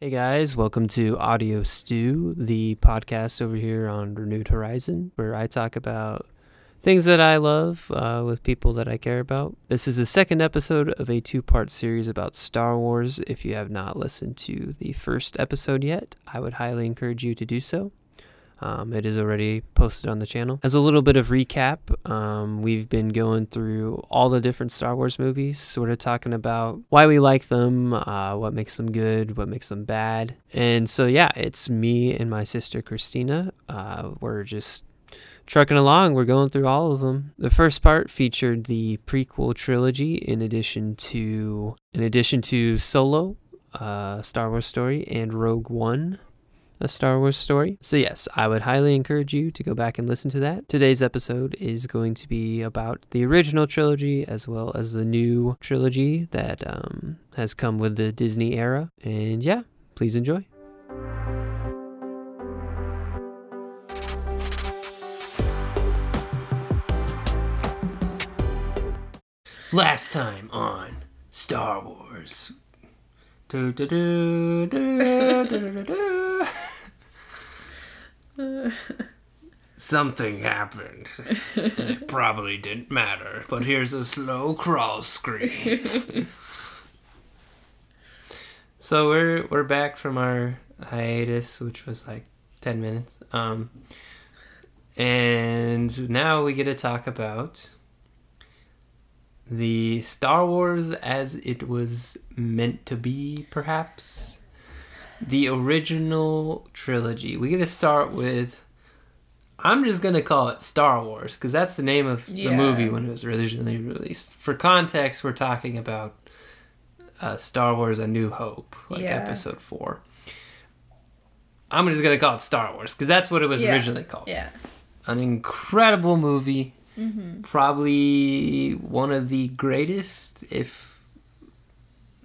Hey guys, welcome to Audio Stew, the podcast over here on Renewed Horizon, where I talk about things that I love uh, with people that I care about. This is the second episode of a two part series about Star Wars. If you have not listened to the first episode yet, I would highly encourage you to do so. Um, it is already posted on the channel. As a little bit of recap, um, we've been going through all the different Star Wars movies, sort of talking about why we like them, uh, what makes them good, what makes them bad. And so, yeah, it's me and my sister Christina. Uh, we're just trucking along. We're going through all of them. The first part featured the prequel trilogy, in addition to in addition to Solo, uh, Star Wars story, and Rogue One a Star Wars story. So, yes, I would highly encourage you to go back and listen to that. Today's episode is going to be about the original trilogy as well as the new trilogy that um, has come with the Disney era. And yeah, please enjoy. Last time on Star Wars. Do, do, do, do, do, do, do. Something happened. it probably didn't matter, but here's a slow crawl screen. so we're we're back from our hiatus, which was like ten minutes. Um, and now we get to talk about the Star Wars as it was meant to be, perhaps the original trilogy. We get to start with. I'm just gonna call it Star Wars because that's the name of yeah. the movie when it was originally released. For context, we're talking about uh, Star Wars: A New Hope, like yeah. Episode Four. I'm just gonna call it Star Wars because that's what it was yeah. originally called. Yeah, an incredible movie. Mm-hmm. Probably one of the greatest, if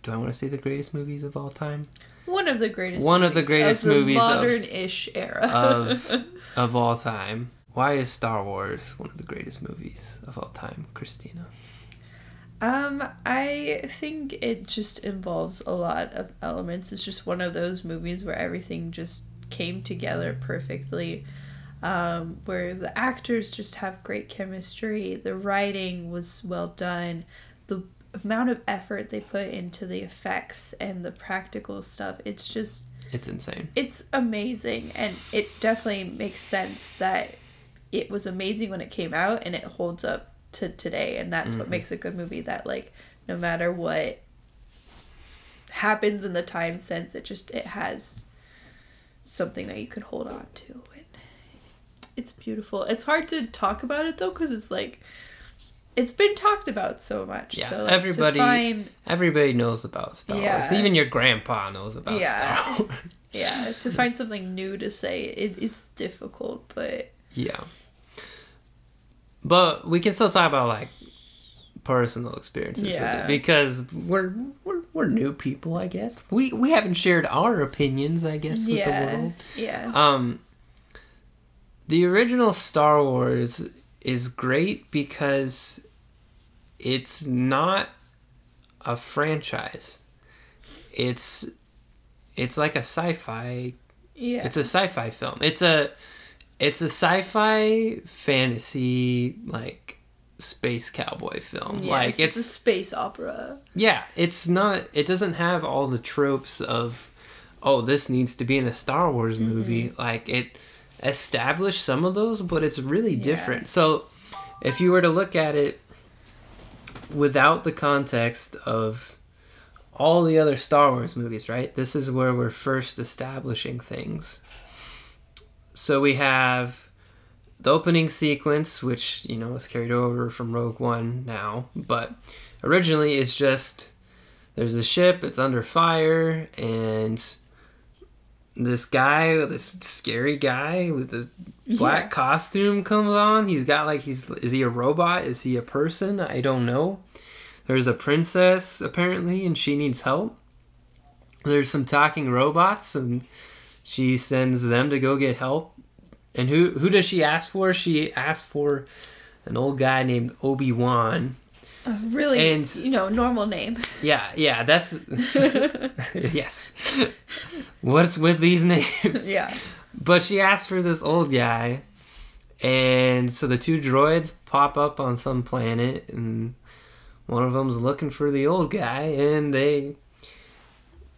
do I want to say the greatest movies of all time? One of the greatest. One of the greatest movies of the movies modern-ish of, era of of all time. Why is Star Wars one of the greatest movies of all time, Christina? Um, I think it just involves a lot of elements. It's just one of those movies where everything just came together perfectly. Um, where the actors just have great chemistry, the writing was well done, the amount of effort they put into the effects and the practical stuff it's just it's insane. it's amazing. And it definitely makes sense that it was amazing when it came out and it holds up to today. And that's mm-hmm. what makes a good movie that like no matter what happens in the time since it just it has something that you can hold on to it's beautiful it's hard to talk about it though because it's like it's been talked about so much. Yeah, so, like, everybody find... everybody knows about Star yeah. Wars. Even your grandpa knows about yeah. Star Wars. yeah, to find something new to say, it, it's difficult, but yeah. But we can still talk about like personal experiences yeah. with it because we're we're we're new people, I guess. We we haven't shared our opinions, I guess, with yeah. the world. Yeah. Um. The original Star Wars is great because it's not a franchise. It's it's like a sci-fi yeah. It's a sci-fi film. It's a it's a sci-fi fantasy like space cowboy film. Yes, like it's, it's a space opera. Yeah, it's not it doesn't have all the tropes of oh, this needs to be in a Star Wars movie. Mm-hmm. Like it established some of those, but it's really different. Yeah. So if you were to look at it without the context of all the other Star Wars movies, right? This is where we're first establishing things. So we have the opening sequence, which, you know, is carried over from Rogue One now, but originally is just there's a ship, it's under fire, and this guy, this scary guy with the black yeah. costume comes on. He's got like he's is he a robot? Is he a person? I don't know. There's a princess apparently, and she needs help. There's some talking robots, and she sends them to go get help. And who who does she ask for? She asks for an old guy named Obi Wan, A really, And- you know, normal name. Yeah, yeah, that's yes. What's with these names? yeah. But she asked for this old guy, and so the two droids pop up on some planet, and one of them's looking for the old guy, and they,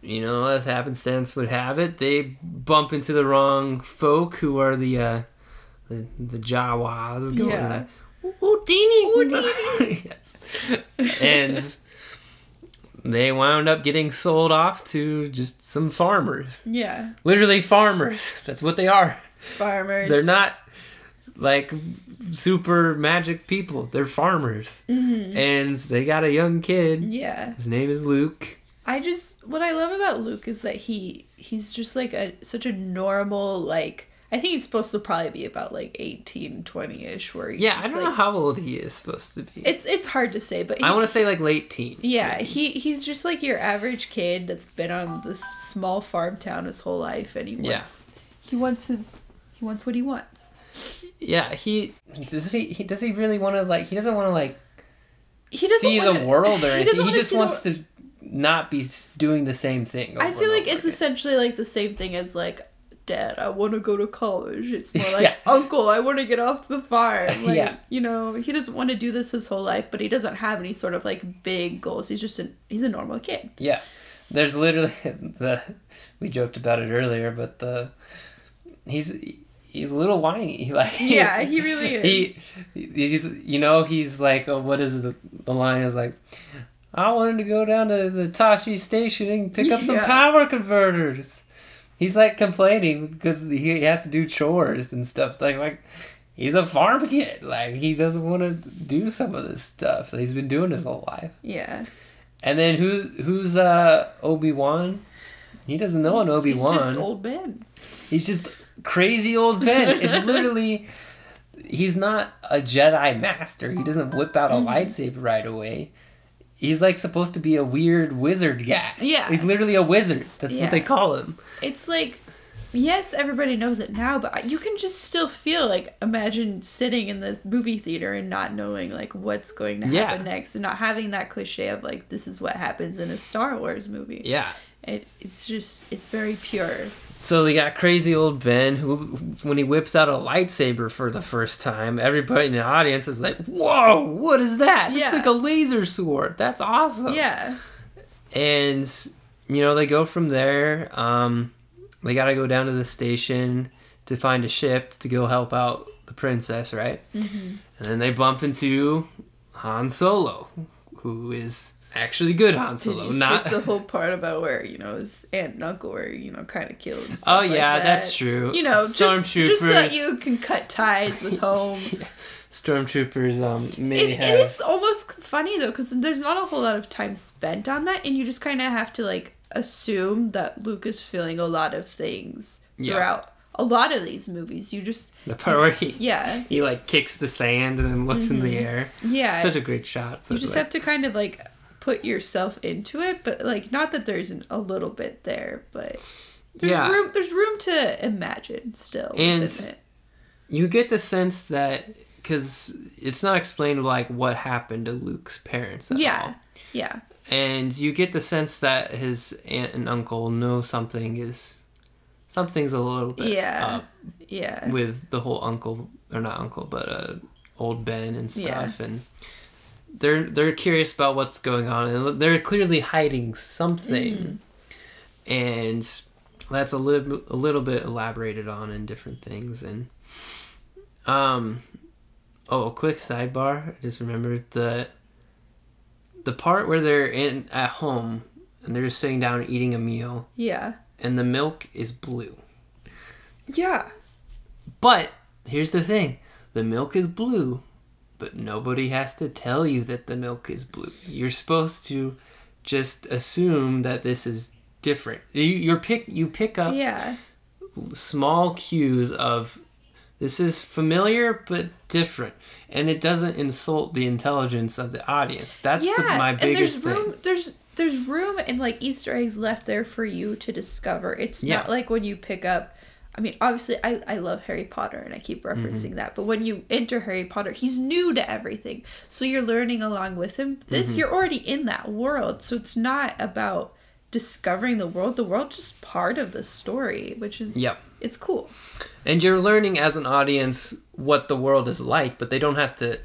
you know, as happenstance would have it, they bump into the wrong folk who are the uh, the, the Jawas going. Yeah. Utinni. yes. And they wound up getting sold off to just some farmers. Yeah. Literally farmers. That's what they are. Farmers. They're not like super magic people. They're farmers. Mm-hmm. And they got a young kid. Yeah. His name is Luke. I just what I love about Luke is that he he's just like a such a normal like I think he's supposed to probably be about like 18, 20-ish where he's Yeah, I don't like, know how old he is supposed to be. It's it's hard to say, but he, I want to say like late teens. Yeah, maybe. he he's just like your average kid that's been on this small farm town his whole life, and he Yeah. wants he wants his he wants what he wants. Yeah, he does he, he does he really want to like he doesn't want to like He doesn't see wanna, the world or he anything. doesn't He, just see the wants to not be doing the same thing. I feel like it's again. essentially like the same thing as like dad i want to go to college it's more like Yeah. uncle i want to get off the farm like Yeah. you know he doesn't want to do this his whole life but he doesn't have any sort of like big goals he's just a he's a normal kid Yeah, there's literally the we joked about it earlier, but the he's he's a little whiny. Like yeah he really is he he's you know he's like oh, what is it, the the line is like. I wanted to go down to the Tosche station and pick up some power converters. He's like complaining because he has to do chores and stuff. Like like he's a farm kid. Like he doesn't want to do some of this stuff that he's been doing his whole life. yeah And then who who's uh Obi Wan? He doesn't know an Obi he's just Wan. old ben He's just crazy old Ben. It's literally he's not a Jedi master. He doesn't whip out a Mm-hmm. lightsaber right away. He's like supposed to be a weird wizard guy. Yeah. He's literally a wizard. That's Yeah. what they call him. it's like yes everybody knows it now but you can just still feel like imagine sitting in the movie theater and not knowing like what's going to Yeah. happen next and not having that cliche of like this is what happens in a star wars movie Yeah. it, it's just it's very pure So they got crazy old Ben who, when he whips out a lightsaber for the first time, everybody in the audience is like, "Whoa, what is that? Yeah. It's like a laser sword. That's awesome!" yeah and you know they go from there um they gotta go down to the station to find a ship to go help out the princess right Mm-hmm. and then they bump into han solo who is actually good han solo not the whole part about where you know his aunt and uncle were you know kind of killed oh stuff like yeah that? that's true. You know just, stormtroopers. just so that you can cut ties with home. Stormtroopers um maybe It, have it is almost funny though because there's not a whole lot of time spent on that and you just kind of have to like assume that luke is feeling a lot of things Yeah. throughout a lot of these movies. You just the part where he yeah. he like kicks the sand and then looks in the air. Yeah. Such a great shot you just like, have to kind of like put yourself into it but like not that there isn't a little bit there but there's Yeah. room there's room to imagine still And- it. you get the sense that because it's not explained like what happened to Luke's parents at yeah all. yeah and you get the sense that his aunt and uncle know something is something's a little bit Yeah. up yeah with the whole uncle or not uncle but uh old Ben and Yeah. stuff and they're they're curious about what's going on and they're clearly hiding something. Mm-hmm. and that's a little a little bit elaborated on in different things and um oh a quick sidebar I just remembered the the part where they're in at home and they're just sitting down eating a meal. Yeah. And the milk is blue. Yeah. But here's the thing. The milk is blue but nobody has to tell you that the milk is blue. You're supposed to just assume that this is different. You you're pick you pick up yeah. small cues of this is familiar but different. And it doesn't insult the intelligence of the audience. That's the, my and biggest there's thing. room there's there's room and like easter eggs left there for you to discover. It's Yeah. not like when you pick up I mean, obviously, I, I love Harry Potter and I keep Mm-hmm. referencing that. But when you enter Harry Potter, he's new to everything. So you're learning along with him. This, Mm-hmm. you're already in that world. So it's not about discovering the world. The world's just part of the story, which is, Yep. it's cool. and you're learning as an audience what the world is like but they don't have to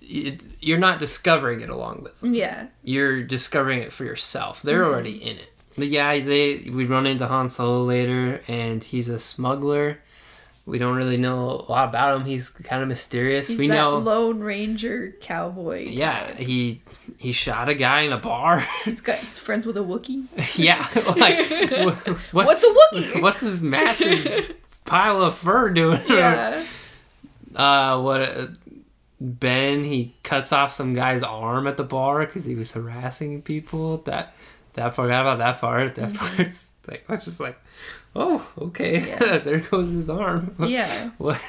it, you're not discovering it along with them Yeah. you're discovering it for yourself they're already in it but yeah they we run into han solo later and he's a smuggler we don't really know a lot about him he's kind of mysterious He's we that know Lone Ranger cowboy. yeah type. he he shot a guy in a bar He's got he's friends with a Wookiee. yeah like what, What's a Wookiee? what's this massive pile of fur doing Yeah. uh what uh, ben he cuts off some guy's arm at the bar because he was harassing people that that part forgot about that part that part's like i was just like oh okay Mm-hmm. Yeah. there goes his arm Yeah. what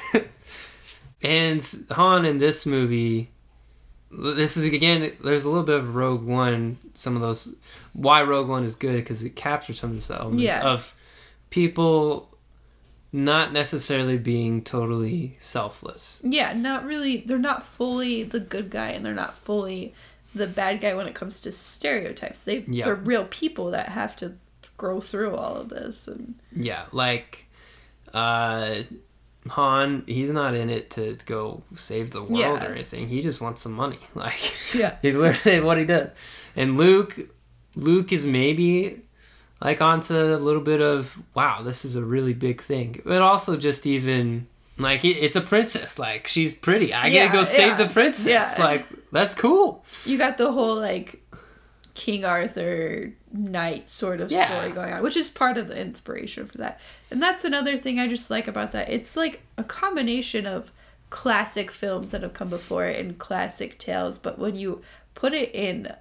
and han in this movie this is again there's a little bit of rogue one some of those why rogue one is good because it captures some of these elements Yeah. of people not necessarily being totally selfless Yeah, not really. They're not fully the good guy, and they're not fully the bad guy when it comes to stereotypes. They Yeah. they're real people that have to grow through all of this. And yeah like uh han he's not in it to go save the world Yeah. or anything he just wants some money like yeah, He's literally what he does. And Luke, Luke is maybe like onto a little bit of wow, this is a really big thing, but also just even like it, it's a princess. Like she's pretty. I Yeah, gotta go save yeah, the princess. yeah. Like that's cool. you got the whole like King Arthur knight sort of story going on, which is part of the inspiration for that. And that's another thing I just like about that. It's like a combination of classic films that have come before and classic tales, but when you put it in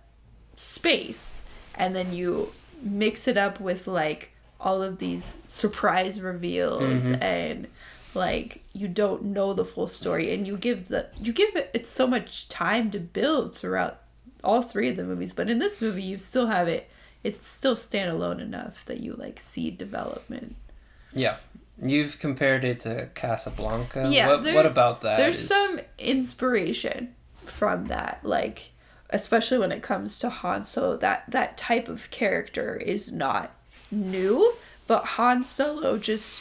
space and then you mix it up with like all of these surprise reveals mm-hmm. and like you don't know the full story and you give the you give it it's so much time to build throughout all three of the movies but in this movie you still have it it's still standalone enough that you like see development Yeah. You've compared it to Casablanca. Yeah, What, there- what about that? there's is- some inspiration from that like especially when it comes to Han Solo that that type of character is not new but Han Solo just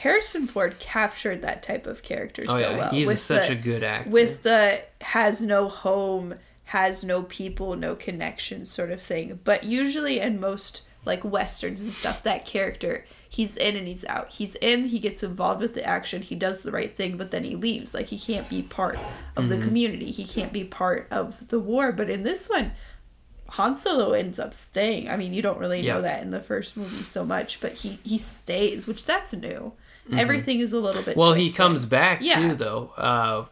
Harrison Ford captured that type of character Oh so yeah, well he's with such the- a good actor. with the has no home, has no people, no connections sort of thing. But usually in most like westerns and stuff, that character he's in and he's out. He's in, he gets involved with the action, he does the right thing, but then he leaves. Like he can't be part of the mm-hmm. community. He can't be part of the war. But in this one, Han Solo ends up staying. I mean, you don't really know that in the first movie so much, but he he stays, which that's new. Everything is a little bit. Well, he comes back Yeah. too, though, uh,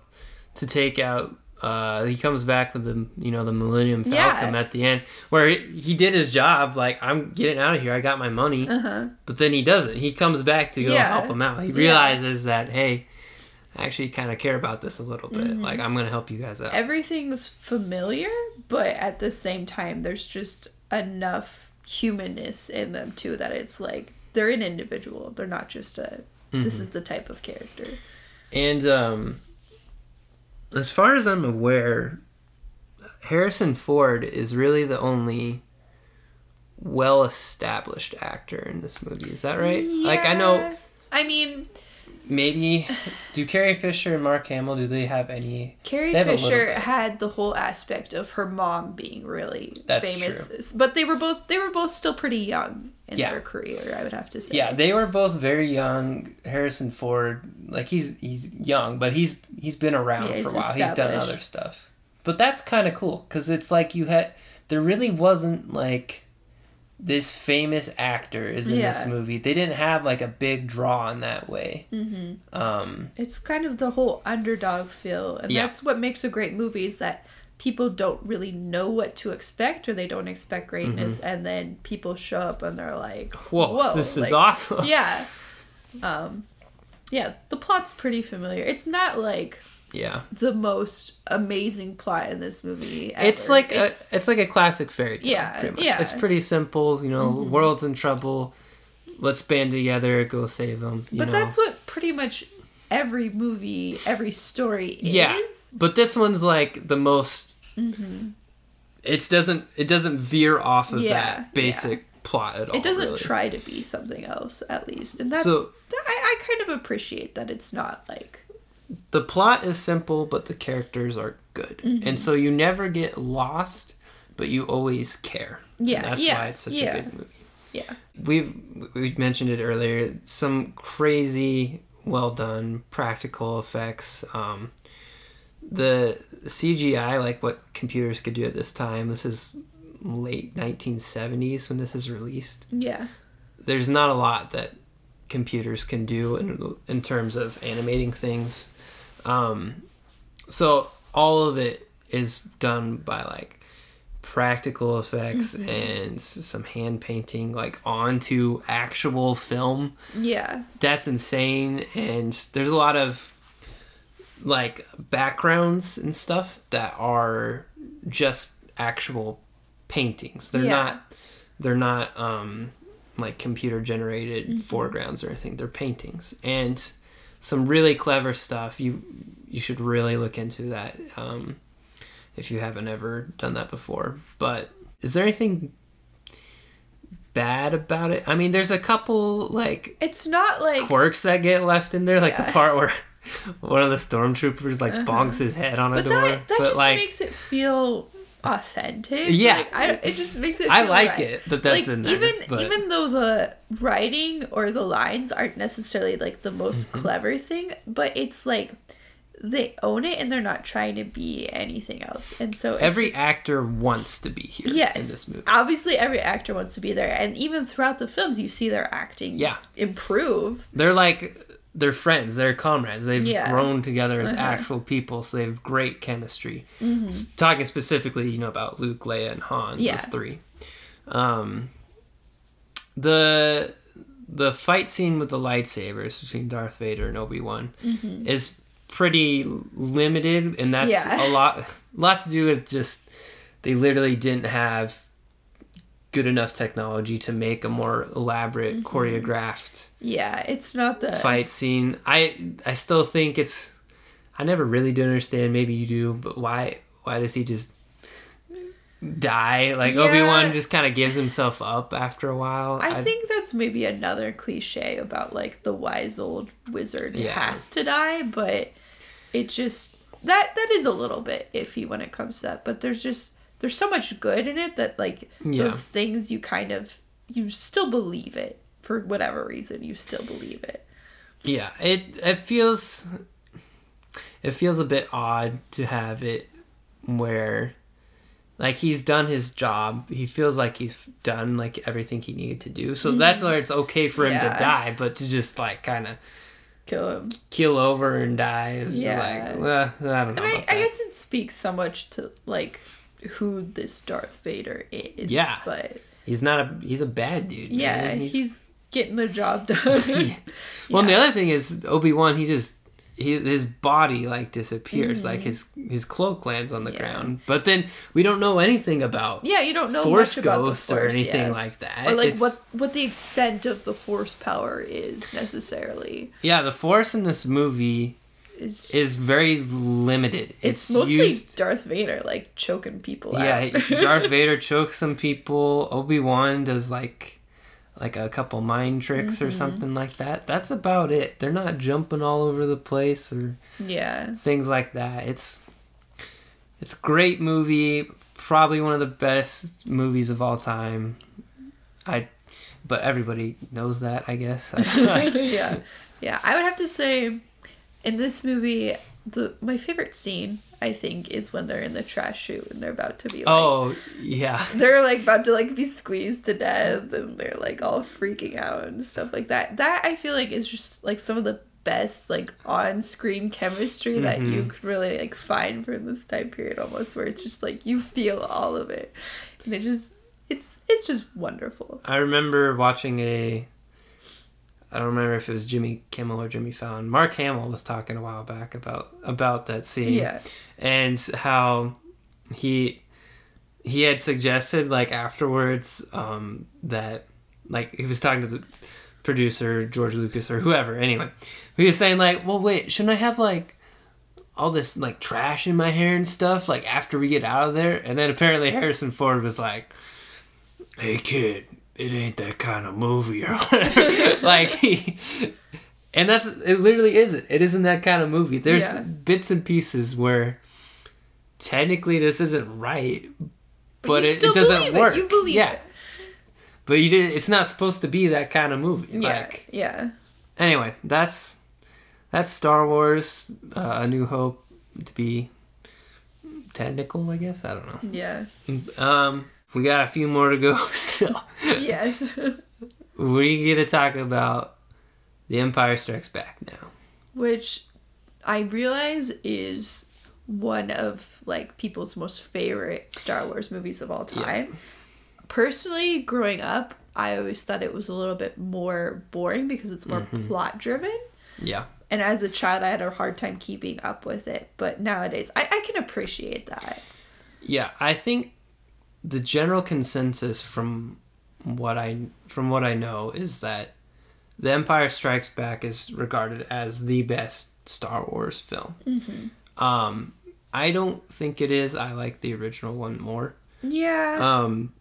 to take out. Uh, he comes back with the you know the Millennium Falcon Yeah. at the end, where he, he did his job. Like I'm getting out of here. I got my money. Uh-huh. But then he doesn't. He comes back to go Yeah. help him out. He realizes that hey, I actually kind of care about this a little bit. Mm-hmm. Like I'm gonna help you guys out. everything's familiar, but at the same time, there's just enough humanness in them too that it's like they're an individual. They're not just a. Mm-hmm. This is the type of character. And um, as far as I'm aware, Harrison Ford is really the only well-established actor in this movie. Is that right? Like I know I mean, maybe do Carrie Fisher and Mark Hamill do they have any? Carrie have Fisher had the whole aspect of her mom being really That's famous, but they were both they were both still pretty young in Yeah. their career. I would have to say. Yeah, they were both very young. Harrison Ford, like he's he's young, but he's he's been around Yeah, for a while. He's done other stuff. But that's kind of cool because it's like you had there really wasn't like this famous actor is in this movie. They didn't have like a big draw in that way. Mm-hmm. Um, it's kind of the whole underdog feel and Yeah. that's what makes a great movie is that people don't really know what to expect or they don't expect greatness and then people show up and they're like Mm-hmm. whoa, this is awesome. yeah um yeah the plot's pretty familiar it's not like yeah. the most amazing plot in this movie It's like It's- a, it's like a classic fairy tale. Yeah, pretty much. yeah. It's pretty simple. You know, world's in trouble. let's band together, go save them. but that's what pretty much every movie, every story is. Yeah. But this one's like the most. It doesn't. It doesn't veer off of Mm-hmm. Yeah, that basic plot at all. It doesn't really. try to be something else, at least, and that's So- I, I kind of appreciate that it's not like the plot is simple, but the characters are good, Mm-hmm. and so you never get lost, but you always care. And Yeah, that's yeah, why it's such yeah. a good movie. yeah, We've we've mentioned it earlier. Some crazy, well done practical effects. Um, the CGI, like what computers could do at this time. This is late 1970s when this is released. yeah, there's not a lot that computers can do in, in terms of animating things. Um, so all of it is done by like practical effects and some hand painting like onto actual film. yeah, That's insane and there's a lot of like backgrounds and stuff that are just actual paintings. They're Yeah. not they're not um like computer generated Mm-hmm. foregrounds or anything. They're paintings and some really clever stuff. You you should really look into that um if you haven't ever done that before. But is there anything bad about it? I mean, there's a couple like it's not like quirks that get left in there, like the part where one of the stormtroopers like bonks his head on a Uh-huh. but door. that that but just like, makes it feel authentic. Yeah. like, I it just makes it. I like right. it that that's like in there. even but even though the writing or the lines aren't necessarily like the most Mm-hmm. clever thing, but it's like they own it and they're not trying to be anything else. And so it's every just- actor wants to be here yes, in this movie. obviously every actor wants to be there, and even throughout the films, you see their acting Yeah. improve. They're like they're friends, they're comrades. They've Yeah. grown together as Uh-huh. actual people, so they have great chemistry. Mm-hmm. Talking specifically, you know, about Luke, Leia, and Han, Yeah. those three. Um, the the fight scene with the lightsabers between Darth Vader and Obi Wan is pretty limited, and that's. Yeah. a lot lot to do with just they literally didn't have good enough technology to make a more elaborate Mm-hmm. choreographed Yeah, it's not the fight scene. I I still think it's I never really do understand, maybe you do, but why why does he just die? Like Yeah. Obi-Wan just kind of gives himself up after a while. I think that's maybe another cliche about like the wise old wizard Yeah. has to die, but it just that that is a little bit iffy when it comes to that. But there's just there's so much good in it that like Yeah. those things you kind of you still believe it for whatever reason you still believe it. Yeah, it it feels it feels a bit odd to have it where like he's done his job. He feels like he's done like everything he needed to do. So that's where it's okay for him Mm-hmm. Yeah. to die, but to just like kind of Kill him. keel over and die is Yeah. like well, I don't know. And I, I guess it speaks so much to like who this Darth Vader is. Yeah. But He's not a he's a bad dude. yeah, man. he's, getting the job done. Well, and the other thing is Obi Wan. He just he, his body like disappears, like Mm-hmm. his his cloak lands on the Yeah. ground. But then we don't know anything about Yeah, you don't know Force much about the Ghost or force anything yes. like that. or like It's- what what the extent of the force power is necessarily. yeah. The Force in this movie Is is very limited. it's, It's, mostly used. Darth Vader like choking people Yeah. Darth Vader chokes some people. Obi Wan does like like a couple mind tricks Mm-hmm. or something like that. That's about it. They're not jumping all over the place or yeah. things like that. It's it's a great movie, probably one of the best movies of all time. I but everybody knows that, I guess. yeah. Yeah. I would have to say in this movie the my favorite scene I think is when they're in the trash chute and they're about to be like oh, yeah. they're like about to like be squeezed to death and they're like all freaking out and stuff like that. That I feel like is just like some of the best like on-screen chemistry that you Mhm. could really like find from this time period almost where it's just like you feel all of it. And it just it's it's just wonderful. I remember watching a I don't remember if it was Jimmy Kimmel or Jimmy Fallon. Mark Hamill was talking a while back about about that scene. Yeah. and how he he had suggested like afterwards um that like he was talking to the producer George Lucas or whoever. Anyway, he was saying like, well, wait, shouldn't I have like all this like trash in my hair and stuff like after we get out of there? And then apparently Harrison Ford was like, hey kid, it ain't that kind of movie or whatever. like he. And that's it. Literally isn't. It isn't that kind of movie. There's Yeah. bits and pieces where technically this isn't right, but you it, it doesn't believe work. It. You believe yeah, it. but you did. It's not supposed to be that kind of movie. Yeah. Like yeah. anyway, that's that's Star Wars: uh, A New Hope to be technical. I guess I don't know. Yeah. Um, we got a few more to go still. yes. we get to talk about The Empire Strikes Back now. Which I realize is one of like people's most favorite Star Wars movies of all time. Personally, growing up, I always thought it was a little bit more boring because it's more Mm-hmm. plot driven. Yeah. And as a child, I had a hard time keeping up with it. But nowadays, I, I can appreciate that. Yeah, I think the general consensus from what I from what I know is that The Empire Strikes Back is regarded as the best Star Wars film. Um, I don't think it is. I like the original one more. Yeah. Um,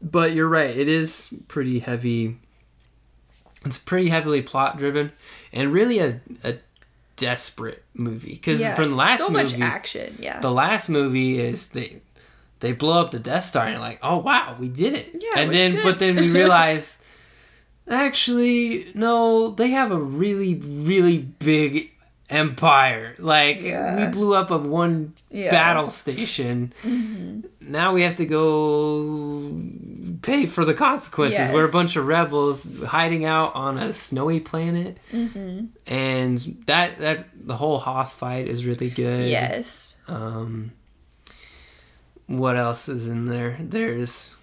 but you're right. It is pretty heavy. It's pretty heavily plot driven, and really a a desperate movie. Because yeah. from the last so movie, much action. Yeah. the last movie is they they blow up the Death Star and you're like, oh wow, we did it. Yeah, and then good. but then we realize actually no, they have a really really big empire. Like Yeah. we blew up a one Yeah. Mm-hmm. battle station. Now we have to go pay for the consequences. We're a bunch of rebels hiding out on a snowy planet, Mm-hmm. and that that the whole Hoth fight is really good. yes. Um, what else is in there? There's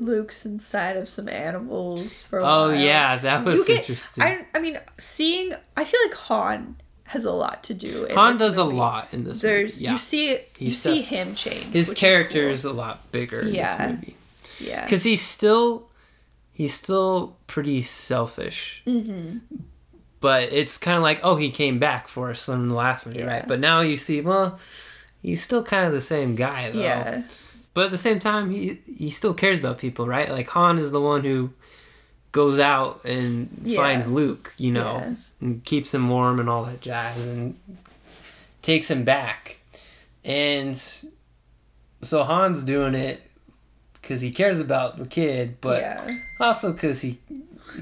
Luke's inside of some animals for a oh while. yeah, that was get- interesting. I, I mean, seeing, I feel like Han has a lot to do. In Han does movie. a lot in this There's, movie. Yeah, you see, you He's see def- him change. his which is character cool. is a lot bigger in this movie yeah, because he's still he's still pretty selfish. mm-hmm. But it's kind of like oh he came back for us in the last movie, Yeah. right? But now you see well. He's still kind of the same guy, though. yeah, But at the same time, he he still cares about people, right? Like Han is the one who goes out and Yeah. finds Luke, you know, Yeah. and keeps him warm and all that jazz, and takes him back. And so Han's doing it because he cares about the kid, but yeah. also because he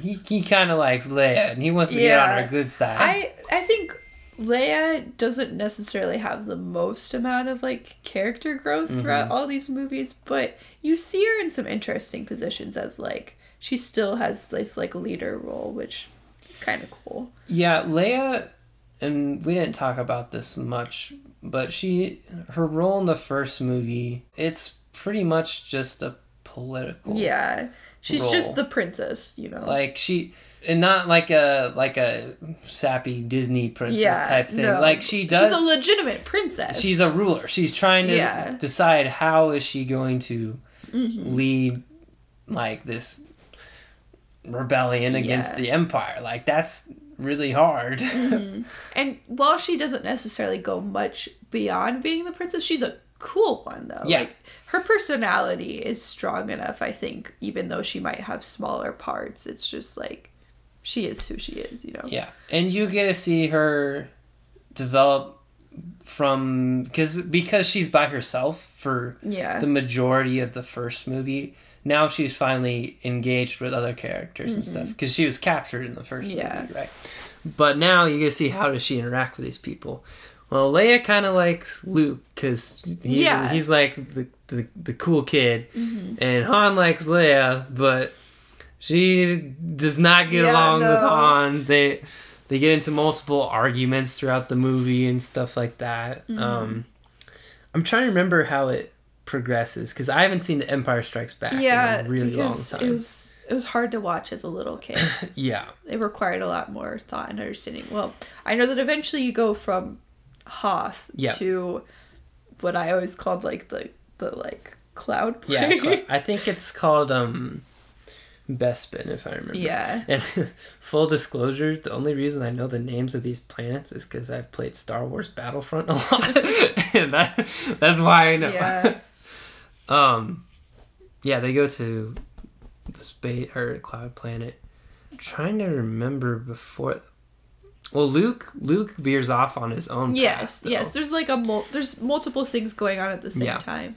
he, he kind of likes Leia and he wants to get on her good side. I I think Leia doesn't necessarily have the most amount of like character growth throughout Mm-hmm. all these movies, but you see her in some interesting positions as like she still has this like leader role, which is kind of cool. Yeah, Leia, and we didn't talk about this much, but she, her role in the first movie, it's pretty much just a political. Yeah, she's Role. just the princess, you know. Like she, and not like a like a sappy Disney princess yeah, type thing. no. Like she does. She's a legitimate princess. she's a ruler. She's trying to Yeah. Mm-hmm. decide how is she going to lead, like this rebellion against Yeah. the empire. Like that's really hard. And while she doesn't necessarily go much beyond being the princess, she's a cool one though. Yeah. Like her personality is strong enough, I think, even though she might have smaller parts. It's just like she is who she is, you know. Yeah, and you get to see her develop from because because she's by herself for Yeah. the majority of the first movie. Now she's finally engaged with other characters and stuff because she was captured in the first Mm-hmm. Yeah. movie, right? But now you get to see how does she interact with these people. Well, Leia kind of likes Luke because he's, Yeah. he's like the, the, the cool kid, Mm-hmm. and Han likes Leia, but she does not get Yeah, along with no. Han. They they get into multiple arguments throughout the movie and stuff like that. Mm-hmm. Um, I'm trying to remember how it progresses because I haven't seen The Empire Strikes Back yeah, in a really long time. it was it was hard to watch as a little kid. yeah, it required a lot more thought and understanding. Well, I know that eventually you go from Hoth Yeah. to what I always called like the the like cloud yeah. plane. I think it's called um, Bespin, if I remember. Yeah. And full disclosure, the only reason I know the names of these planets is because I've played Star Wars Battlefront a lot, and that that's why I know. Yeah. Um, yeah, they go to the space or cloud planet. I'm trying to remember before. Well, Luke Luke veers off on his own. Yes, path, yes. There's like a mul- there's multiple things going on at the same Yeah. time.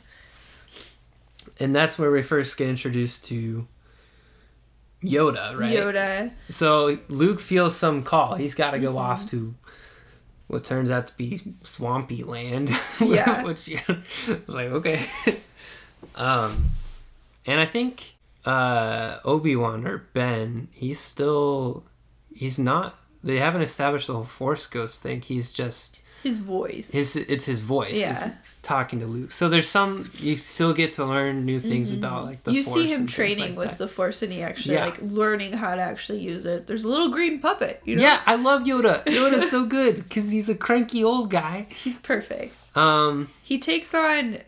and that's where we first get introduced to Yoda, right? Yoda. So Luke feels some call. He's got to go Mm-hmm. off to what turns out to be swampy land. Yeah. Which you like okay. um, and I think uh Obi Wan or Ben, he's still he's not. They haven't established the whole Force Ghost thing. He's just His voice. his. It's his voice. Yeah. is talking to Luke. So there's some you still get to learn new things about like the Mm-hmm. you see him training like with that. the force and he actually Yeah. like learning how to actually use it. There's a little green puppet, you know? Yeah, I love Yoda. Yoda's so good because he's a cranky old guy. He's perfect. Um, He takes on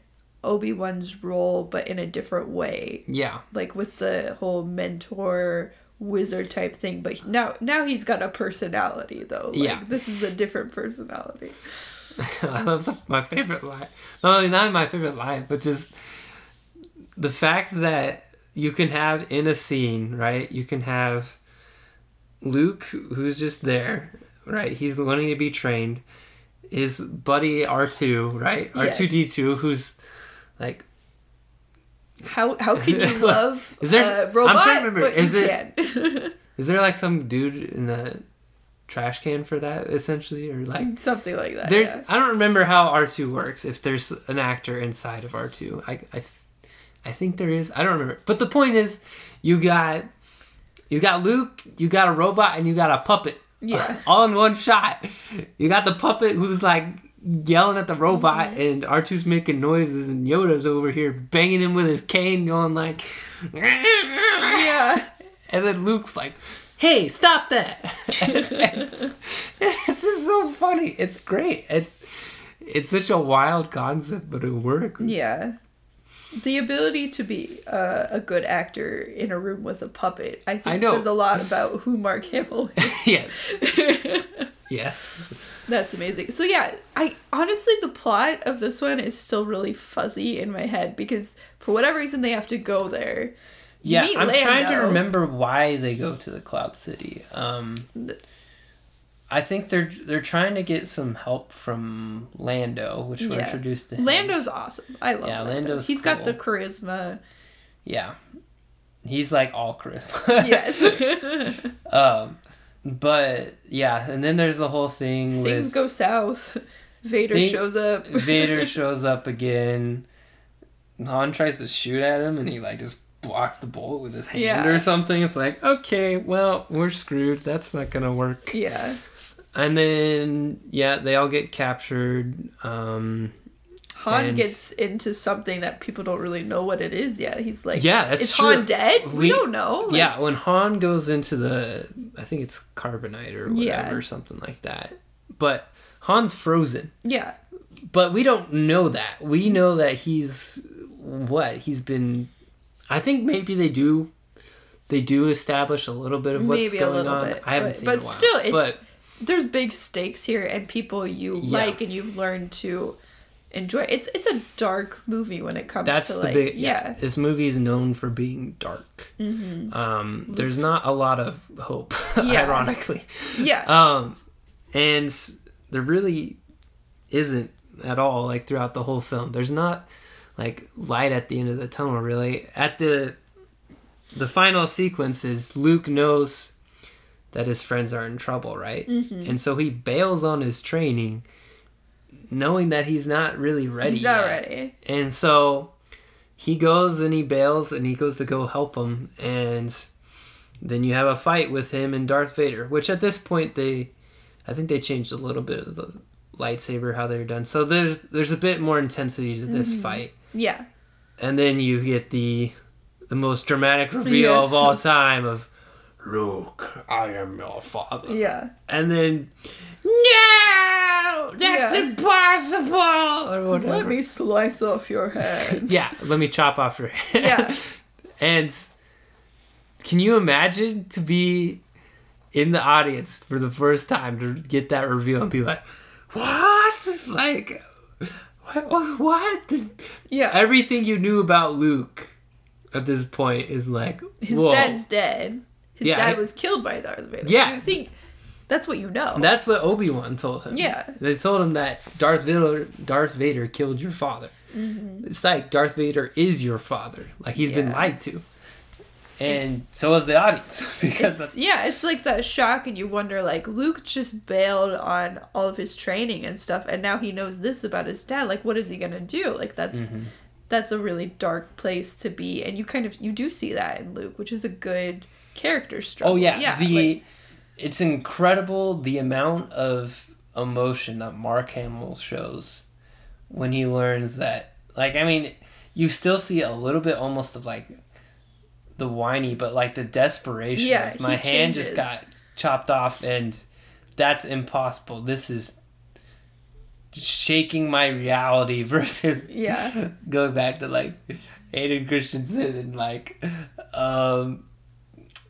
Obi-Wan's role but in a different way. yeah, Like with the whole mentor wizard type thing, but now now he's got a personality though. Like Yeah. this is a different personality. I love the, my favorite line. Not only not my favorite line, but just the fact that you can have in a scene, right? You can have Luke, who's just there, right? He's wanting to be trained. His buddy R two, right? r2d2 who's like How how can you love Is there- a I'm robot? trying to remember, but is you it- can? Is there like some dude in the trash can for that essentially, or like something like that? there's yeah. I don't remember how R two works. If there's an actor inside of R two, I I I think there is. I don't remember. But the point is, you got you got Luke, you got a robot, and you got a puppet. Yeah. all in one shot. You got the puppet who's like yelling at the robot, Mm-hmm. and R2's making noises, and Yoda's over here banging him with his cane, going like, yeah. and then Luke's like, "Hey, stop that!" it's just so funny. It's great. It's it's such a wild concept, but it works. Yeah. The ability to be uh, a good actor in a room with a puppet, I think, I know. says a lot about who Mark Hamill is. yes. Yes. That's amazing. So yeah, I honestly the plot of this one is still really fuzzy in my head because for whatever reason they have to go there. Yeah, meet I'm trying to remember why they go to the Cloud City. Um, I think they're they're trying to get some help from Lando, which we're Yeah. introduced to. Him. Lando's awesome. I love Yeah, Lando. Lando's He's got the charisma. Yeah, he's like all charisma. Yes. um, but yeah, and then there's the whole thing Things with go south. Vader Thing- shows up. Vader shows up again. Han tries to shoot at him, and he like just blocks the bullet with his hand Yeah. or something. It's like, okay, well, we're screwed. That's not gonna work. yeah. And then yeah, they all get captured. Um, Han And- gets into something that people don't really know what it is yet. He's like, Yeah, that's is true. Han dead? We, We- don't know. Like, yeah, when Han goes into the, I think it's carbonite or whatever, Yeah. something like that. But Han's frozen. yeah, But we don't know that. We know that he's what he's been. I think maybe they do. They do establish a little bit of what's maybe going on. bit. I haven't but, seen but it a while. still, it's but there's big stakes here, and people you Yeah. like and you've learned to enjoy. It's it's a dark movie when it comes that's to the like big. yeah. this movie is known for being dark. Mm-hmm. Um, there's not a lot of hope, Yeah. ironically. yeah Um, and there really isn't at all like throughout the whole film. There's not like light at the end of the tunnel really. At the the final sequence is Luke knows that his friends are in trouble, right? Mm-hmm. And so he bails on his training knowing that he's not really ready. he's not yet. ready. And so he goes and he bails and he goes to go help him and then you have a fight with him and Darth Vader, which at this point they I think they changed a little bit of the lightsaber how they're done. So there's there's a bit more intensity to this Mm-hmm. fight. Yeah, And then you get the the most dramatic reveal Yes. of all time of Luke, I am your father. yeah, And then No that's Yeah. impossible or whatever. Let me slice off your head. Yeah, let me chop off your head. Yeah. and can you imagine to be in the audience for the first time to get that reveal and be like, what? Like, what? what? Yeah. Everything you knew about Luke at this point is like, His whoa. dad's dead. His Yeah, dad I- was killed by Darth Vader. Yeah. You think that's what you know. That's what Obi Wan told him. Yeah. they told him that Darth Vader, Darth Vader killed your father. It's like Darth Vader is your father. Like he's been Mm-hmm. Lied to, and so is the audience because it's, yeah, it's like that shock, and you wonder, like, Luke just bailed on all of his training and stuff, and now he knows this about his dad. Like, what is he gonna do? Like, that's Mm-hmm. that's a really dark place to be, and you kind of you do see that in Luke, which is a good character struggle. Oh yeah, yeah, the like- it's incredible the amount of emotion that Mark Hamill shows when he learns that. Like, I mean, you still see a little bit almost of like the whiny, but like the desperation. Yeah, of, my hand just got chopped off, and that's impossible. This is shaking my reality versus yeah, going back to like Hayden Christensen and like um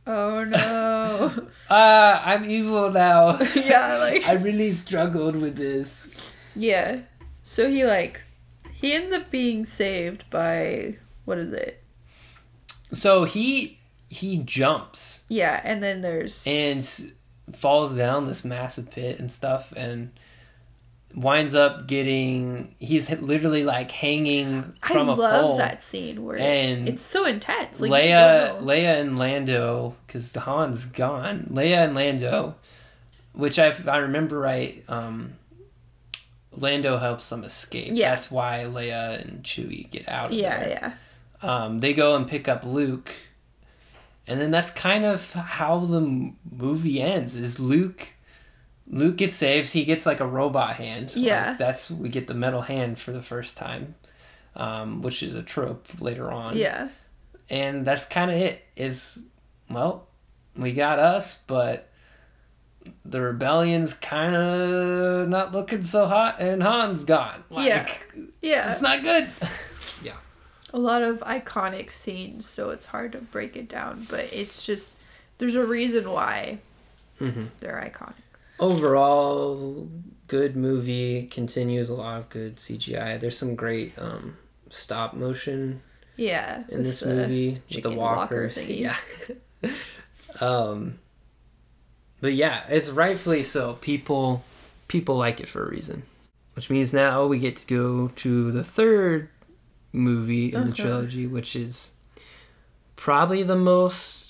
oh no, ah I'm evil now. yeah, like I really struggled with this. yeah. So he like he ends up being saved by what is it? So he he jumps Yeah, and then there's and falls down this massive pit and stuff and winds up getting he's literally like hanging I from a love that scene where And it's so intense. Like Leia. Leia and Lando, because Han's gone. Leia and Lando, which I I remember right. Um, Lando helps them escape. Yeah. That's why Leia and Chewie get out of yeah, there. yeah, Um, they go and pick up Luke, and then that's kind of how the movie ends. Is Luke? Luke gets saved. He gets like a robot hand. Like, Yeah. that's we get the metal hand for the first time, um, which is a trope later on yeah. and that's kind of it is well we got us but the rebellion's kind of not looking so hot and han's gone like, Yeah. Yeah, it's not good yeah, a lot of iconic scenes, so it's hard to break it down. But it's just there's a reason why Mhm. they're iconic. Overall good movie continues a lot of good cgi there's some great um, stop motion Yeah, in this movie with the chicken walker walkers. yeah. Um but yeah it's rightfully so. People people like it for a reason. Which means now we get to go to the third movie in the Uh-huh. trilogy which is probably the most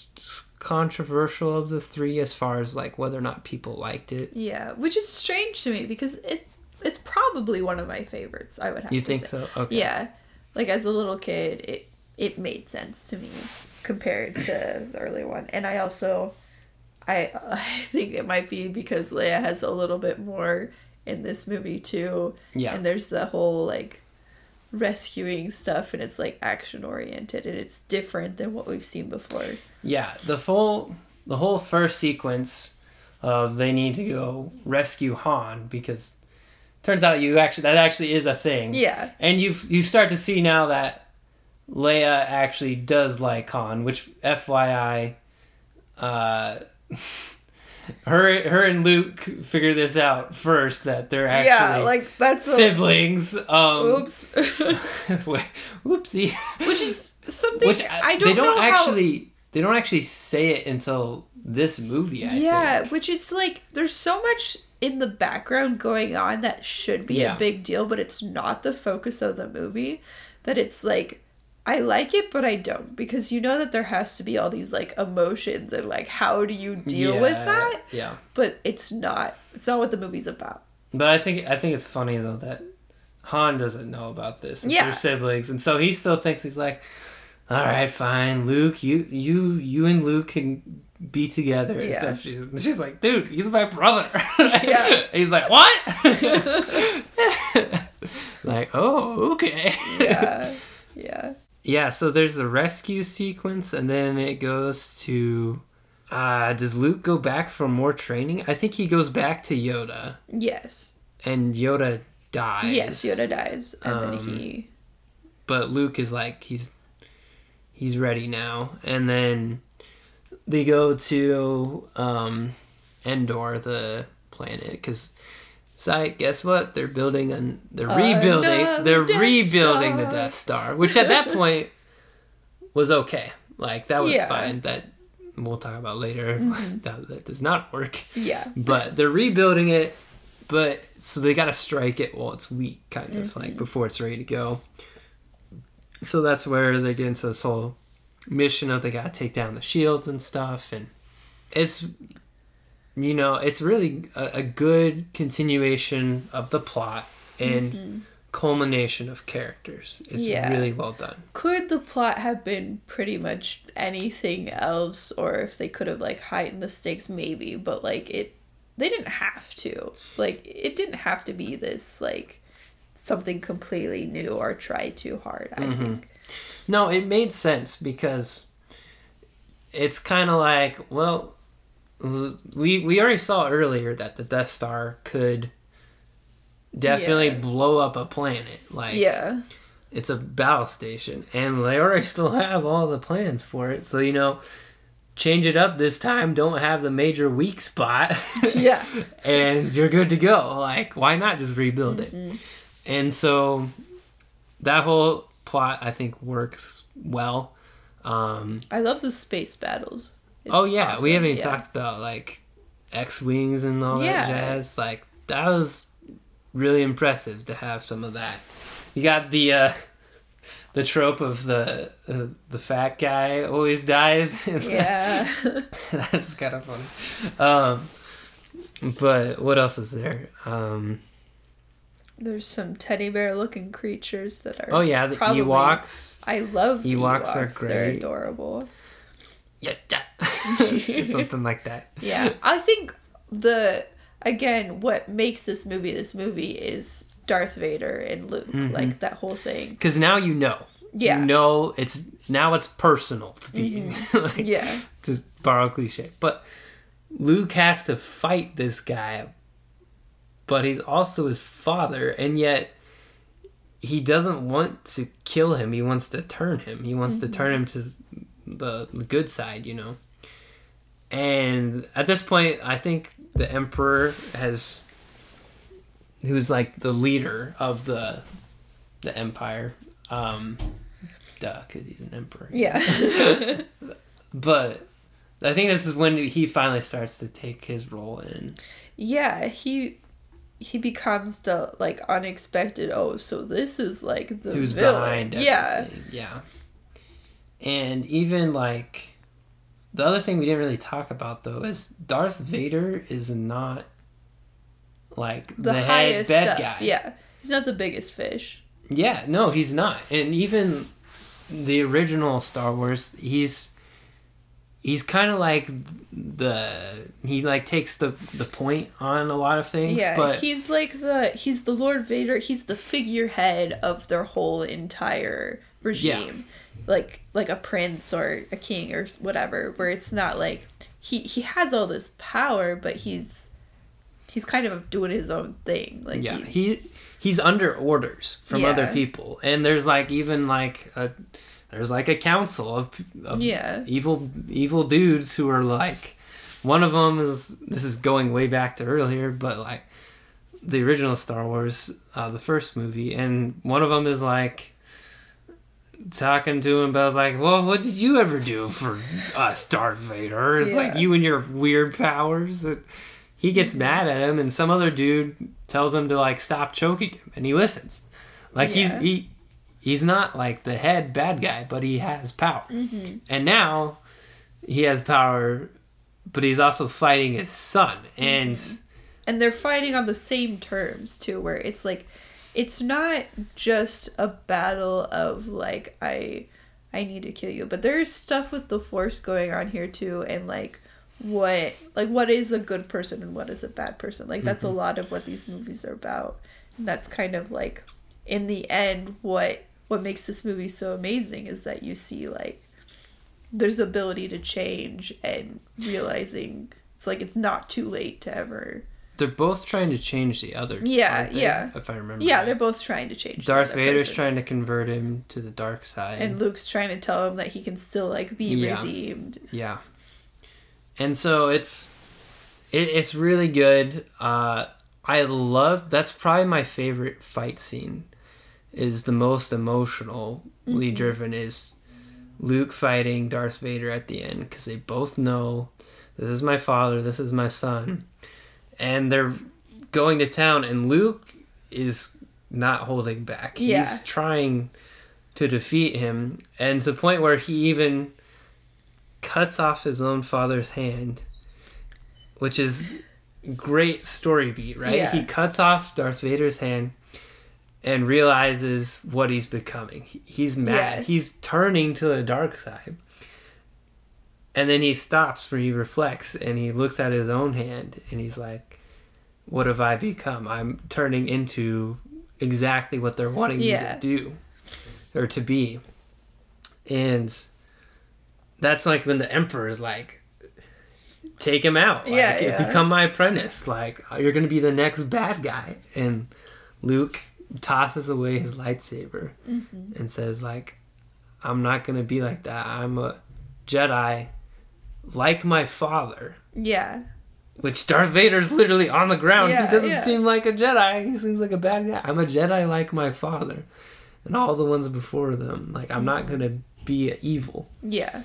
controversial of the three as far as like whether or not people liked it Yeah, which is strange to me because it it's probably one of my favorites. I would have you think say. so okay Yeah, like as a little kid, it it made sense to me compared to the earlier one, and I also, I I think it might be because Leia has a little bit more in this movie too, yeah and there's the whole like rescuing stuff, and it's like action oriented, and it's different than what we've seen before. Yeah, the full the whole first sequence of they need to go rescue Han because turns out you actually that actually is a thing. Yeah, And you you start to see now that Leia actually does like Han, which FYI uh her her and Luke figure this out first that they're actually yeah, like that's a, siblings. Um oops, whoopsie. which is something Which I don't know. they don't know how- actually they don't actually say it until this movie. I yeah, think. which is like there's so much in the background going on that should be Yeah. a big deal, but it's not the focus of the movie. That it's like I like it, but I don't because you know that there has to be all these like emotions and like how do you deal with that? Yeah, But it's not. It's not what the movie's about. but I think I think it's funny though that Han doesn't know about this. and Yeah. they're siblings, and so he still thinks he's like, all right, fine, Luke, you you you and Luke can be together and Yeah. stuff. She's, she's like, dude, he's my brother. Yeah. he's like, what? like, oh, okay. Yeah, yeah, Yeah, so there's the rescue sequence, and then it goes to. Uh, does Luke go back for more training? I think he goes back to Yoda, yes, and Yoda dies. yes. Yoda dies, and Um, then he. But Luke is like he's he's ready now, and then they go to um, Endor, the planet, because. So guess what? They're building and they're rebuilding. Another they're Death rebuilding the Death Star, which at that point was okay. Like that was Yeah. Mm-hmm. fine. That we'll talk about later. that, that does not work. Yeah. But they're rebuilding it. But so they got to strike it while it's weak, kind of like before it's ready to go. So that's where they get into this whole mission of they got to take down the shields and stuff, and it's you know it's really a, a good continuation of the plot and mm-hmm. culmination of characters. It's Yeah. really well done. Could the plot have been pretty much anything else, or if they could have like heightened the stakes, maybe? But like it, they didn't have to. Like it didn't have to be this like something completely new or try too hard. I mm-hmm. think. No, it made sense because it's kind of like, well, we we already saw earlier that the Death Star could definitely Yeah. blow up a planet. Like, Yeah. it's a battle station, and they already still have all the plans for it. So you know, change it up this time. Don't have the major weak spot. Yeah. and you're good to go. Like, why not just rebuild it? Mm-hmm. And so that whole plot, I think, works well. Um, I love the space battles. It's oh yeah, we haven't even yeah. talked about like X wings and all Yeah. that jazz. Like that was really impressive to have some of that. You got the uh, the trope of the uh, the fat guy always dies. Yeah. That's kind of funny. Um, but what else is there? Um, There's some teddy bear looking creatures that are. oh yeah, the probably- Ewoks. I love Ewoks Ewoks. are They're adorable. Yeah, yeah. something like that. Yeah, I think the again what makes this movie this movie is Darth Vader and Luke, like that whole thing. Because now you know. Yeah. Mm-hmm. You know it's now it's personal to be. like, Yeah, Just borrow cliche, but Luke has to fight this guy, but he's also his father, and yet he doesn't want to kill him. He wants to turn him. He wants to turn him to the, the good side, you know. And at this point, I think the emperor has, who's like the leader of the the empire, um, duh, because he's an emperor. yeah, But I think this is when he finally starts to take his role in. yeah. He he becomes the like unexpected. Oh, so this is like the Who's villain. behind Yeah, everything. Yeah. And even like the other thing we didn't really talk about though is Darth Vader is not like the, the, head highest bad up. guy. Yeah, he's not the biggest fish. Yeah, no, he's not. And even the original Star Wars, he's he's kind of like the he like takes the the point on a lot of things, Yeah, but he's like the he's the Lord Vader. He's the figurehead of their whole entire regime, like like a prince or a king or whatever. Where it's not like he he has all this power, but he's he's kind of doing his own thing. Like yeah, he, he he's under orders from other people, and there's like even like a there's like a council of, of Yeah. evil evil dudes who are like one of them is this is going way back to earlier, but like the original Star Wars, uh, the first movie, and one of them is like talking to him about like, well, what did you ever do for us, Darth Vader? It's like you and your weird powers. He gets mad at him, and some other dude tells him to like stop choking him, and he listens. Like Yeah. he's he he's not like the head bad guy, but he has power, mm-hmm. and now he has power, but he's also fighting his son, mm-hmm. and and they're fighting on the same terms too where it's like it's not just a battle of like i i need to kill you but there's stuff with the force going on here too and like what like what is a good person and what is a bad person. Like that's a mm-hmm. lot of what these movies are about. And that's kind of like in the end what what makes this movie so amazing is that you see like there's the ability to change and realizing it's like it's not too late to ever they're both trying to change the other. Yeah, they? yeah. If I remember. Yeah, right. they're both trying to change. the Darth Vader's person. trying to convert him to the dark side. and Luke's trying to tell him that he can still like be Yeah. redeemed. yeah. and so it's it, it's really good. Uh, I love that's probably my favorite fight scene. Is the most emotionally Mm-hmm. driven is Luke fighting Darth Vader at the end because they both know this is my father, this is my son, and they're going to town, and Luke is not holding back. Yeah. He's trying to defeat him, and to the point where he even cuts off his own father's hand, which is great story beat, right? Yeah. He cuts off Darth Vader's hand and realizes what he's becoming. He's mad. Yes. He's turning to the dark side. And then he stops where he reflects and he looks at his own hand and he's like, What have I become? I'm turning into exactly what they're wanting Yeah. me to do or to be. And that's like when the emperor is like, Take him out. Like, Yeah, yeah. Become my apprentice. Like, you're going to be the next bad guy. And Luke tosses away his lightsaber Mm-hmm. and says, like, I'm not to be like that. I'm a Jedi like my father. Yeah. Which Darth Vader's literally on the ground. Yeah, he doesn't yeah. seem like a Jedi. He seems like a bad guy. I'm a Jedi like my father. And all the ones before them. Like, I'm not to be evil. Yeah.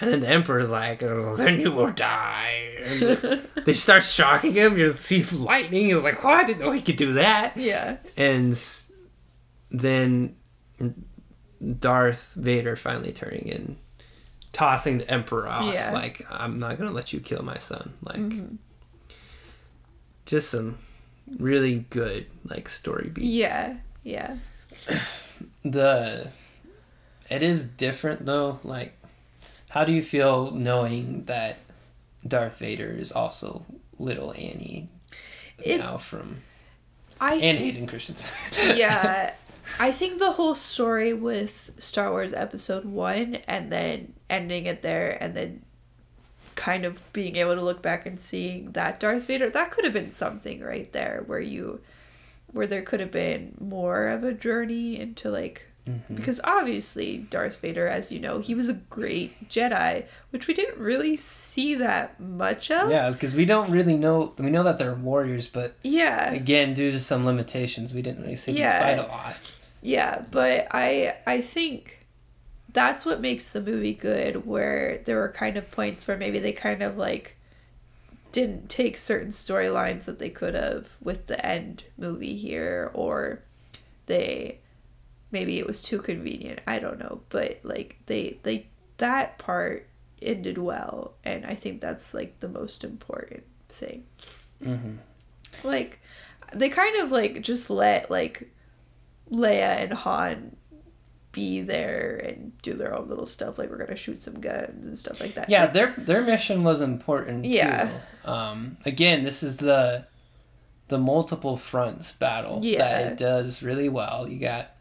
And then the Emperor's like, oh, then you will die. And they start shocking him. You see lightning. He's like, oh, I didn't know he could do that. Yeah. And then Darth Vader finally turning in, tossing the Emperor off. Yeah. Like, I'm not going to let you kill my son. Like, Mm-hmm. just some really good, like, story beats. Yeah. Yeah. The. It is different, though. Like, how do you feel knowing that Darth Vader is also little Annie It- now from. I And Hayden Christensen. yeah. I think the whole story with Star Wars Episode 1 and then ending it there and then kind of being able to look back and seeing that Darth Vader, that could have been something right there where you, where there could have been more of a journey into like, Mm-hmm. because obviously Darth Vader, as you know, he was a great Jedi, which we didn't really see that much of. Yeah, because we don't really know. We know that they're warriors, but Yeah. again, due to some limitations, we didn't really see Yeah. them fight a lot. Yeah, but I I think that's what makes the movie good where there were kind of points where maybe they kind of like didn't take certain storylines that they could have with the end movie here or they maybe it was too convenient. I don't know, but like they they that part ended well and I think that's like the most important thing hmm like they kind of like just let like Leia and Han be there and do their own little stuff like we're gonna shoot some guns and stuff like that Yeah, Like, their their mission was important. Yeah. Too. Um. Again, this is the the multiple fronts battle Yeah. that it does really well. You got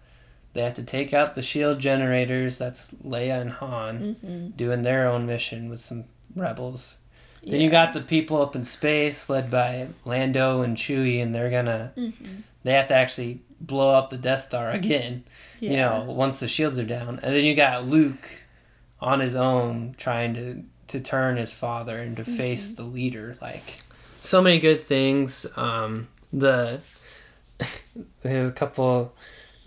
they have to take out the shield generators. That's Leia and Han mhm. doing their own mission with some rebels. Then you got the people up in space led by Lando and Chewie, and they're gonna Mhm. they have to actually blow up the Death Star again. yeah. You know, once the shields are down, and then you got Luke on his own trying to to turn his father and to face the leader. Like so many good things. Um, the there's a couple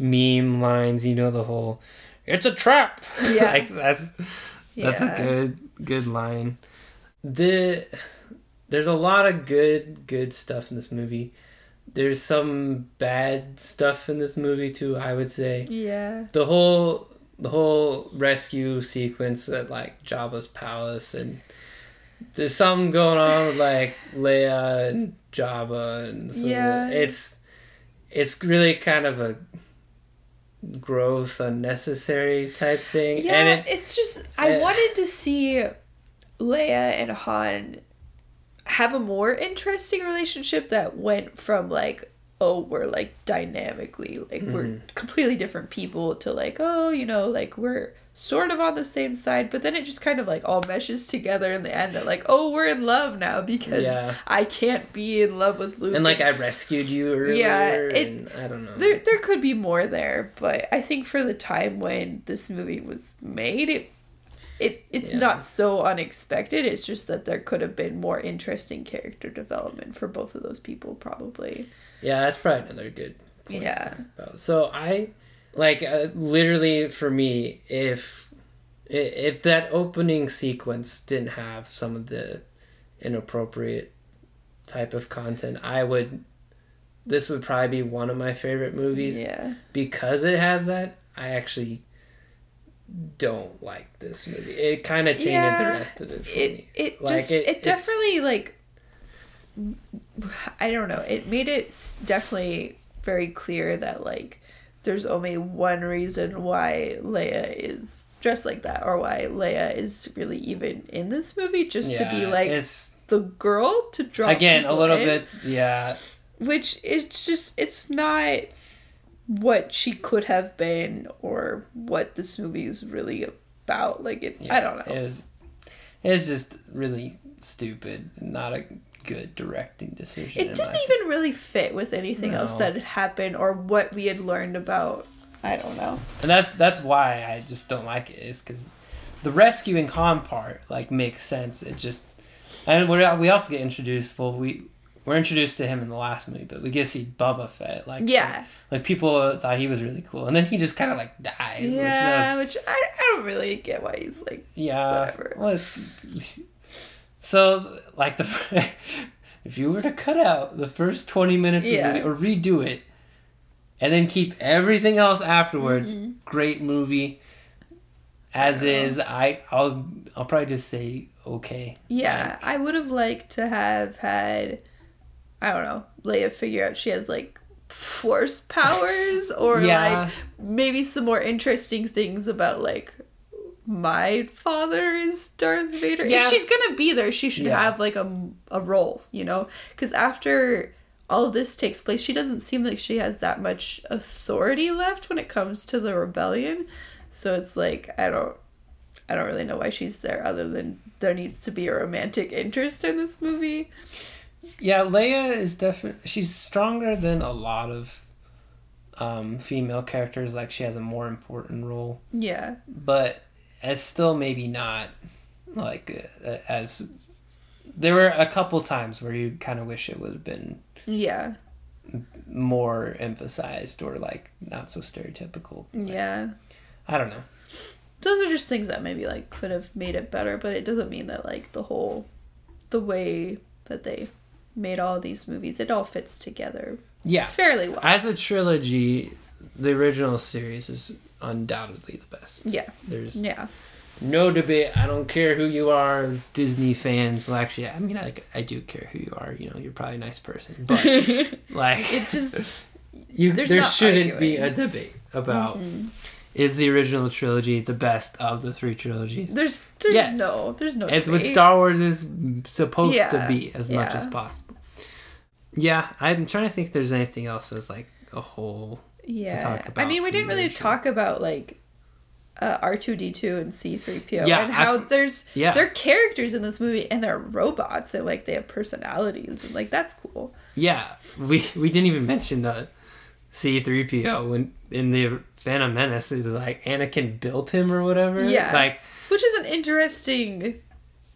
meme lines. You know the whole "It's a trap." Yeah. like that's that's Yeah. a good good line. The there's a lot of good good stuff in this movie. There's some bad stuff in this movie too. I would say yeah the whole the whole rescue sequence at like Jabba's palace and there's something going on with like Leia and Jabba and Yeah. it's it's really kind of a gross unnecessary type thing yeah and it it's just I eh. wanted to see Leia and Han have a more interesting relationship that went from like oh we're like dynamically like we're Mhm. completely different people to like oh you know like we're sort of on the same side but then it just kind of like all meshes together in the end that like oh we're in love now because Yeah. I can't be in love with Luke and like I rescued you earlier Yeah, it- and I don't know there there could be more there, but I think for the time when this movie was made, it it it's Yeah. not so unexpected. It's just that there could have been more interesting character development for both of those people, probably. Yeah, that's probably another good Yeah. So I like uh, literally for me, if if that opening sequence didn't have some of the inappropriate type of content, I would. This would probably be one of my favorite movies Yeah. because it has that. I actually don't like this movie. It kind of tainted the rest of it for It me. it Like, just it- it, definitely like I don't know. It made it definitely very clear that like there's only one reason why Leia is dressed like that or why Leia is really even in this movie just to be like it's the girl to draw again a little in. bit yeah. Which it's just it's not what she could have been or what this movie is really about. Like it i don't know. It was, it was just really stupid and not a good directing decision. it didn't even really fit with anything else that had happened or what we had learned about i don't know And that's that's why I just don't like it is because the rescuing Han part like makes sense. It just and we we also get introduced. Well, we we're introduced to him in the last movie, but we get to see Boba Fett. Like yeah like people thought he was really cool, and then he just kind of like dies. yeah Which is, which I, I don't really get why he's like yeah. whatever. Well, so like the if you were to cut out the first twenty minutes Yeah. of the movie or redo it, and then keep everything else afterwards, Mm-hmm. great movie. As is, I I'll I'll probably just say okay. Yeah, I would have liked to have had, I don't know, Leia figure out she has like force powers or Yeah. like maybe some more interesting things about like my father is Darth Vader. Yeah. If she's gonna be there, she should Yeah. have like a, a role, you know? Because after all of this takes place, she doesn't seem like she has that much authority left when it comes to the rebellion. So it's like I don't I don't really know why she's there other than there needs to be a romantic interest in this movie. Yeah, Leia is definitely she's stronger than a lot of um, female characters. Like she has a more important role. Yeah. but as still maybe not like uh, as there were a couple times where you kind of wish it would have been Yeah. more emphasized or like not so stereotypical Yeah. i don't know Those are just things that maybe like could have made it better, but it doesn't mean that like the whole the way that they made all these movies, it all fits together yeah fairly well. as a trilogy the original series is undoubtedly the best yeah. there's Yeah. no debate i don't care who you are disney fans well actually i mean i, I do care who you are you know you're probably a nice person but like It just you, There's there shouldn't be a debate about Mhm. is the original trilogy the best of the three trilogies. there's there's Yes. no there's no It's what. Star Wars is supposed to be as much as possible. Yeah, I'm trying to think if there's anything else as like a whole. Yeah. I mean, we didn't really talk about like uh, R2D2 and C3PO Yeah, and how f- there's Yeah, they're characters in this movie and they're robots and like they have personalities and like that's cool. yeah. We we didn't even mention the C-3PO when in the Phantom Menace is like Anakin built him or whatever. Yeah. Like Which is an interesting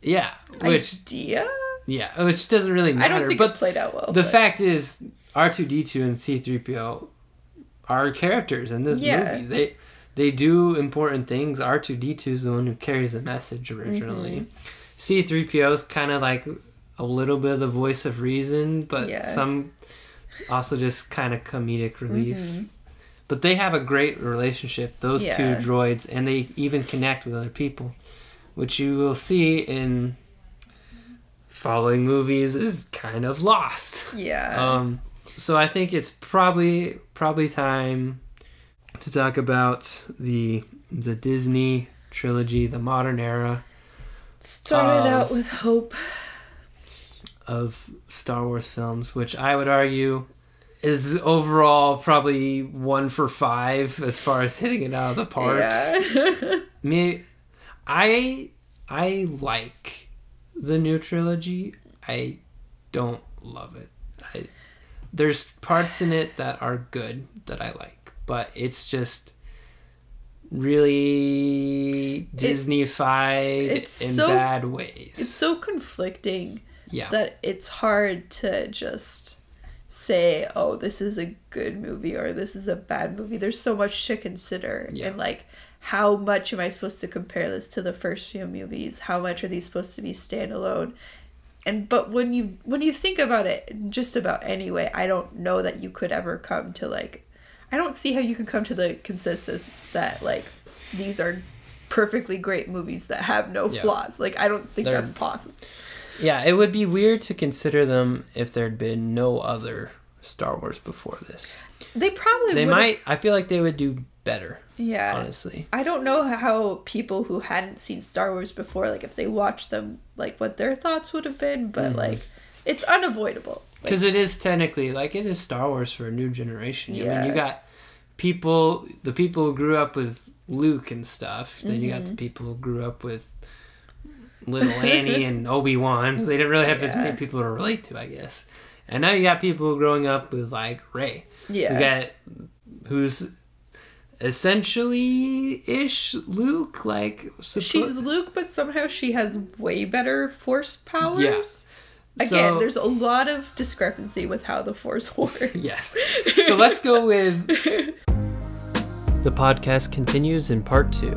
yeah, which idea. yeah, which doesn't really matter. I don't think but it played out well. the but- fact is r2d2 and c3po are characters in this Yeah. movie they they do important things r2d2 is the one who carries the message originally Mm-hmm. c3po is kind of like a little bit of the voice of reason but Yeah. some also just kind of comedic relief Mhm. but they have a great relationship those two droids and they even connect with other people which you will see in following movies is kind of lost Yeah. um, so I think it's probably probably time to talk about the the Disney trilogy, the modern era Started out with hope. of Star Wars films, which I would argue is overall probably one for five as far as hitting it out of the park. Yeah. Me, I I like the new trilogy. I don't love it. There's parts in it that are good that I like, but it's just really Disneyfied it's in so- bad ways. It's so conflicting yeah. that it's hard to just say, "Oh, this is a good movie" or "This is a bad movie." There's so much to consider, Yeah. and like, how much am I supposed to compare this to the first few movies? How much are these supposed to be standalone? And but when you when you think about it, just about anyway, I don't know that you could ever come to like, I don't see how you can come to the consensus that like these are perfectly great movies that have no Yeah. flaws. Like I don't think They're- that's possible. Yeah, it would be weird to consider them if there'd been no other Star Wars before this. They probably They would've- might. I feel like they would do better. Yeah. Honestly. I don't know how people who hadn't seen Star Wars before, like if they watched them, like what their thoughts would have been, but Mm-hmm. like it's unavoidable. Like, Because it is technically like it is Star Wars for a new generation. I mean, Yeah. you got people, the people who grew up with Luke and stuff. Then you got Mm-hmm. the people who grew up with little Annie and Obi Wan. So they didn't really have as many people to relate to, I guess. And now you got people growing up with like Rey. yeah. You got who's essentially ish Luke, like suppo- She's Luke, but somehow she has way better force powers. Yeah. Again, So- there's a lot of discrepancy with how the force works. Yes. So let's go with. The podcast continues in part two.